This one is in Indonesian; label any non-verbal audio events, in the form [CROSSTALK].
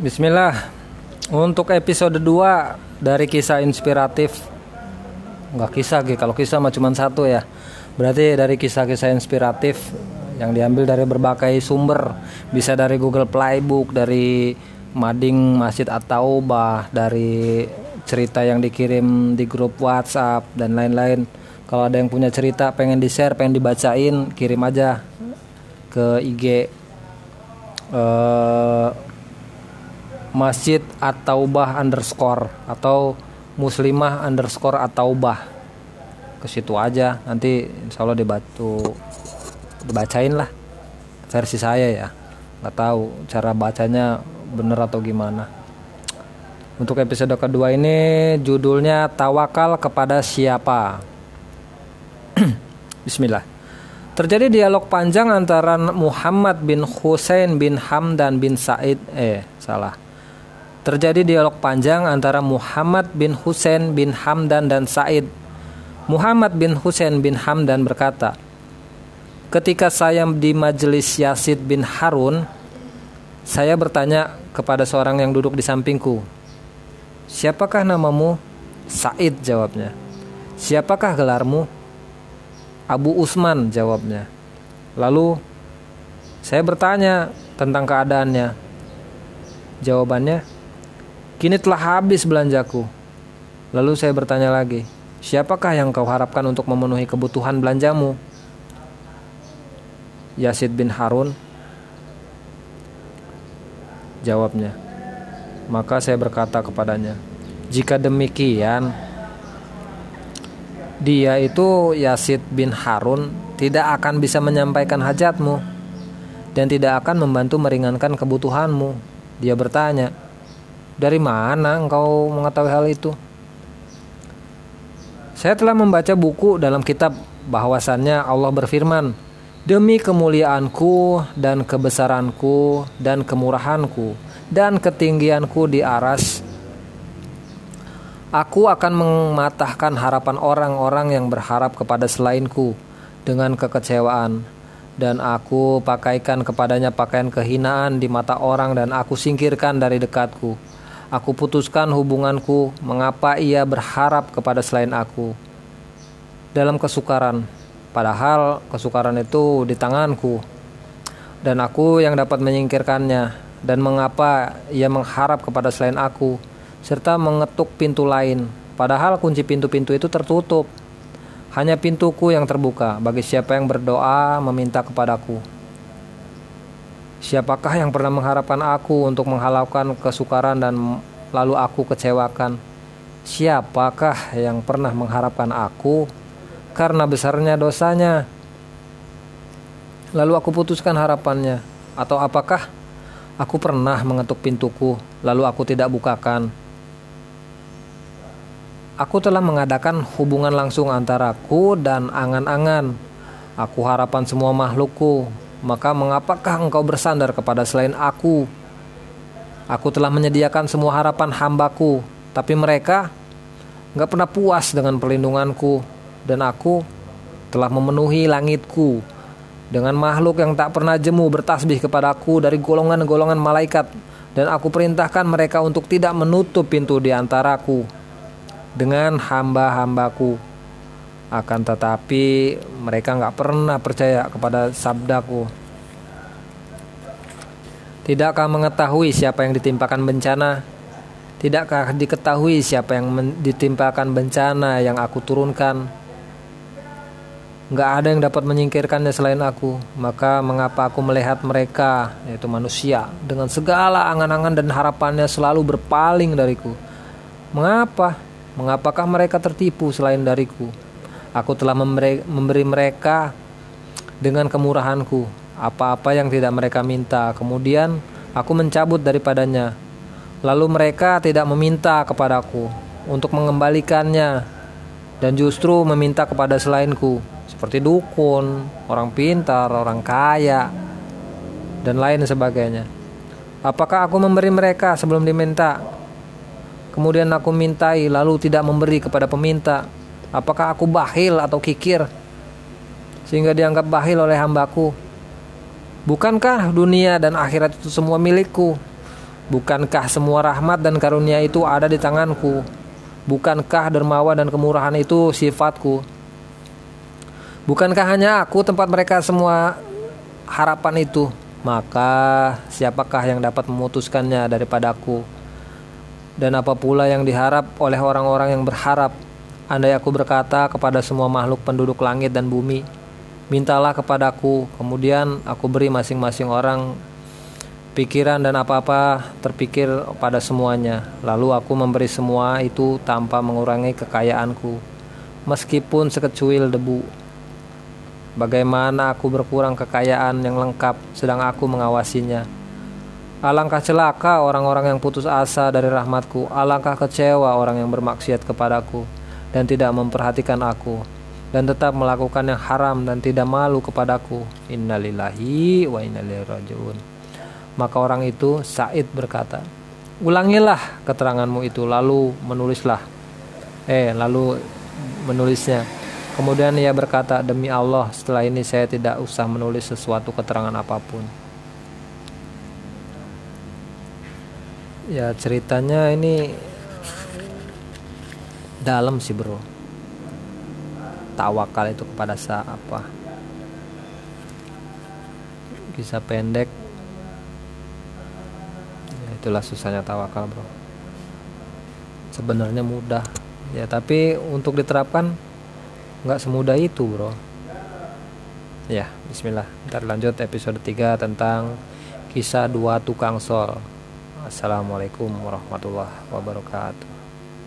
Bismillah. Untuk episode 2 dari kisah inspiratif. Enggak kisah Gi, kalau kisah mah cuma satu ya. Berarti dari kisah-kisah inspiratif yang diambil dari berbagai sumber. Bisa dari Google Playbook, dari Mading Masjid At-Taubah, dari cerita yang dikirim di grup WhatsApp dan lain-lain. Kalau ada yang punya cerita pengen di-share, pengen dibacain, kirim aja ke IG eh, Masjid At-Taubah underscore atau Muslimah underscore At-Taubah. Ke situ aja nanti insya Allah dibantu dibacain lah versi saya ya. Nggak tahu cara bacanya bener atau gimana. Untuk episode kedua ini judulnya tawakal kepada siapa? [CLEARS THROAT] Bismillah. Terjadi dialog panjang antara Muhammad bin Hussein bin Hamdan bin Said eh salah. Terjadi dialog panjang antara Muhammad bin Hussein bin Hamdan dan Said. Muhammad bin Hussein bin Hamdan berkata, "Ketika saya di majelis Yasid bin Harun, saya bertanya kepada seorang yang duduk di sampingku, "Siapakah namamu?" Said jawabnya. "Siapakah gelarmu?" Abu Usman jawabnya. Lalu saya bertanya tentang keadaannya. Jawabannya, kini telah habis belanjaku. Lalu saya bertanya lagi, siapakah yang kau harapkan untuk memenuhi kebutuhan belanjamu? Yasid bin Harun jawabnya. Maka saya berkata kepadanya, jika demikian, dia itu Yasid bin Harun tidak akan bisa menyampaikan hajatmu dan tidak akan membantu meringankan kebutuhanmu. Dia bertanya, "Dari mana engkau mengetahui hal itu?" Saya telah membaca buku dalam kitab bahwasannya Allah berfirman, "Demi kemuliaanku dan kebesaranku dan kemurahanku dan ketinggianku di aras Aku akan mematahkan harapan orang-orang yang berharap kepada selainku dengan kekecewaan dan aku pakaikan kepadanya pakaian kehinaan di mata orang dan aku singkirkan dari dekatku. Aku putuskan hubunganku mengapa ia berharap kepada selain aku. Dalam kesukaran, padahal kesukaran itu di tanganku dan aku yang dapat menyingkirkannya dan mengapa ia mengharap kepada selain aku serta mengetuk pintu lain, padahal kunci pintu-pintu itu tertutup. Hanya pintuku yang terbuka bagi siapa yang berdoa meminta kepadaku. Siapakah yang pernah mengharapkan aku untuk menghalalkan kesukaran dan lalu aku kecewakan? Siapakah yang pernah mengharapkan aku karena besarnya dosanya? Lalu aku putuskan harapannya, atau apakah aku pernah mengetuk pintuku lalu aku tidak bukakan? Aku telah mengadakan hubungan langsung antaraku dan angan-angan. Aku harapan semua makhlukku. Maka mengapakah engkau bersandar kepada selain aku? Aku telah menyediakan semua harapan hambaku. Tapi mereka nggak pernah puas dengan perlindunganku. Dan aku telah memenuhi langitku dengan makhluk yang tak pernah jemu bertasbih kepadaku dari golongan-golongan malaikat dan aku perintahkan mereka untuk tidak menutup pintu di antaraku dengan hamba-hambaku akan tetapi mereka nggak pernah percaya kepada sabdaku. Tidakkah mengetahui siapa yang ditimpakan bencana? Tidakkah diketahui siapa yang ditimpakan bencana yang aku turunkan? Nggak ada yang dapat menyingkirkannya selain aku. Maka mengapa aku melihat mereka yaitu manusia dengan segala angan-angan dan harapannya selalu berpaling dariku? Mengapa? Mengapakah mereka tertipu selain dariku? Aku telah memberi mereka dengan kemurahanku apa-apa yang tidak mereka minta. Kemudian aku mencabut daripadanya. Lalu mereka tidak meminta kepadaku untuk mengembalikannya dan justru meminta kepada selainku seperti dukun, orang pintar, orang kaya, dan lain sebagainya. Apakah aku memberi mereka sebelum diminta? Kemudian aku mintai lalu tidak memberi kepada peminta. Apakah aku bahil atau kikir? Sehingga dianggap bahil oleh hambaku. Bukankah dunia dan akhirat itu semua milikku? Bukankah semua rahmat dan karunia itu ada di tanganku? Bukankah dermawan dan kemurahan itu sifatku? Bukankah hanya aku tempat mereka semua harapan itu? Maka siapakah yang dapat memutuskannya daripada aku? Dan apa pula yang diharap oleh orang-orang yang berharap? Andai aku berkata kepada semua makhluk penduduk langit dan bumi, mintalah kepadaku, kemudian aku beri masing-masing orang pikiran dan apa-apa terpikir pada semuanya. Lalu aku memberi semua itu tanpa mengurangi kekayaanku, meskipun sekecuil debu. Bagaimana aku berkurang kekayaan yang lengkap sedang aku mengawasinya. Alangkah celaka orang-orang yang putus asa dari rahmatku. Alangkah kecewa orang yang bermaksiat kepadaku dan tidak memperhatikan aku dan tetap melakukan yang haram dan tidak malu kepadaku. Innalillahi wa innalillahi rajiun. Maka orang itu Said berkata, "Ulangilah keteranganmu itu lalu menulislah." Eh, lalu menulisnya. Kemudian ia berkata, "Demi Allah, setelah ini saya tidak usah menulis sesuatu keterangan apa pun." Ya, ceritanya ini dalam sih, Bro. Tawakal itu kepada siapa? Kisah pendek. Itulah susahnya tawakal bro. Sebenarnya mudah. Ya tapi untuk diterapkan nggak semudah itu bro. Ya Bismillah. Ntar lanjut episode 3 tentang kisah dua tukang sol. Assalamualaikum warahmatullahi wabarakatuh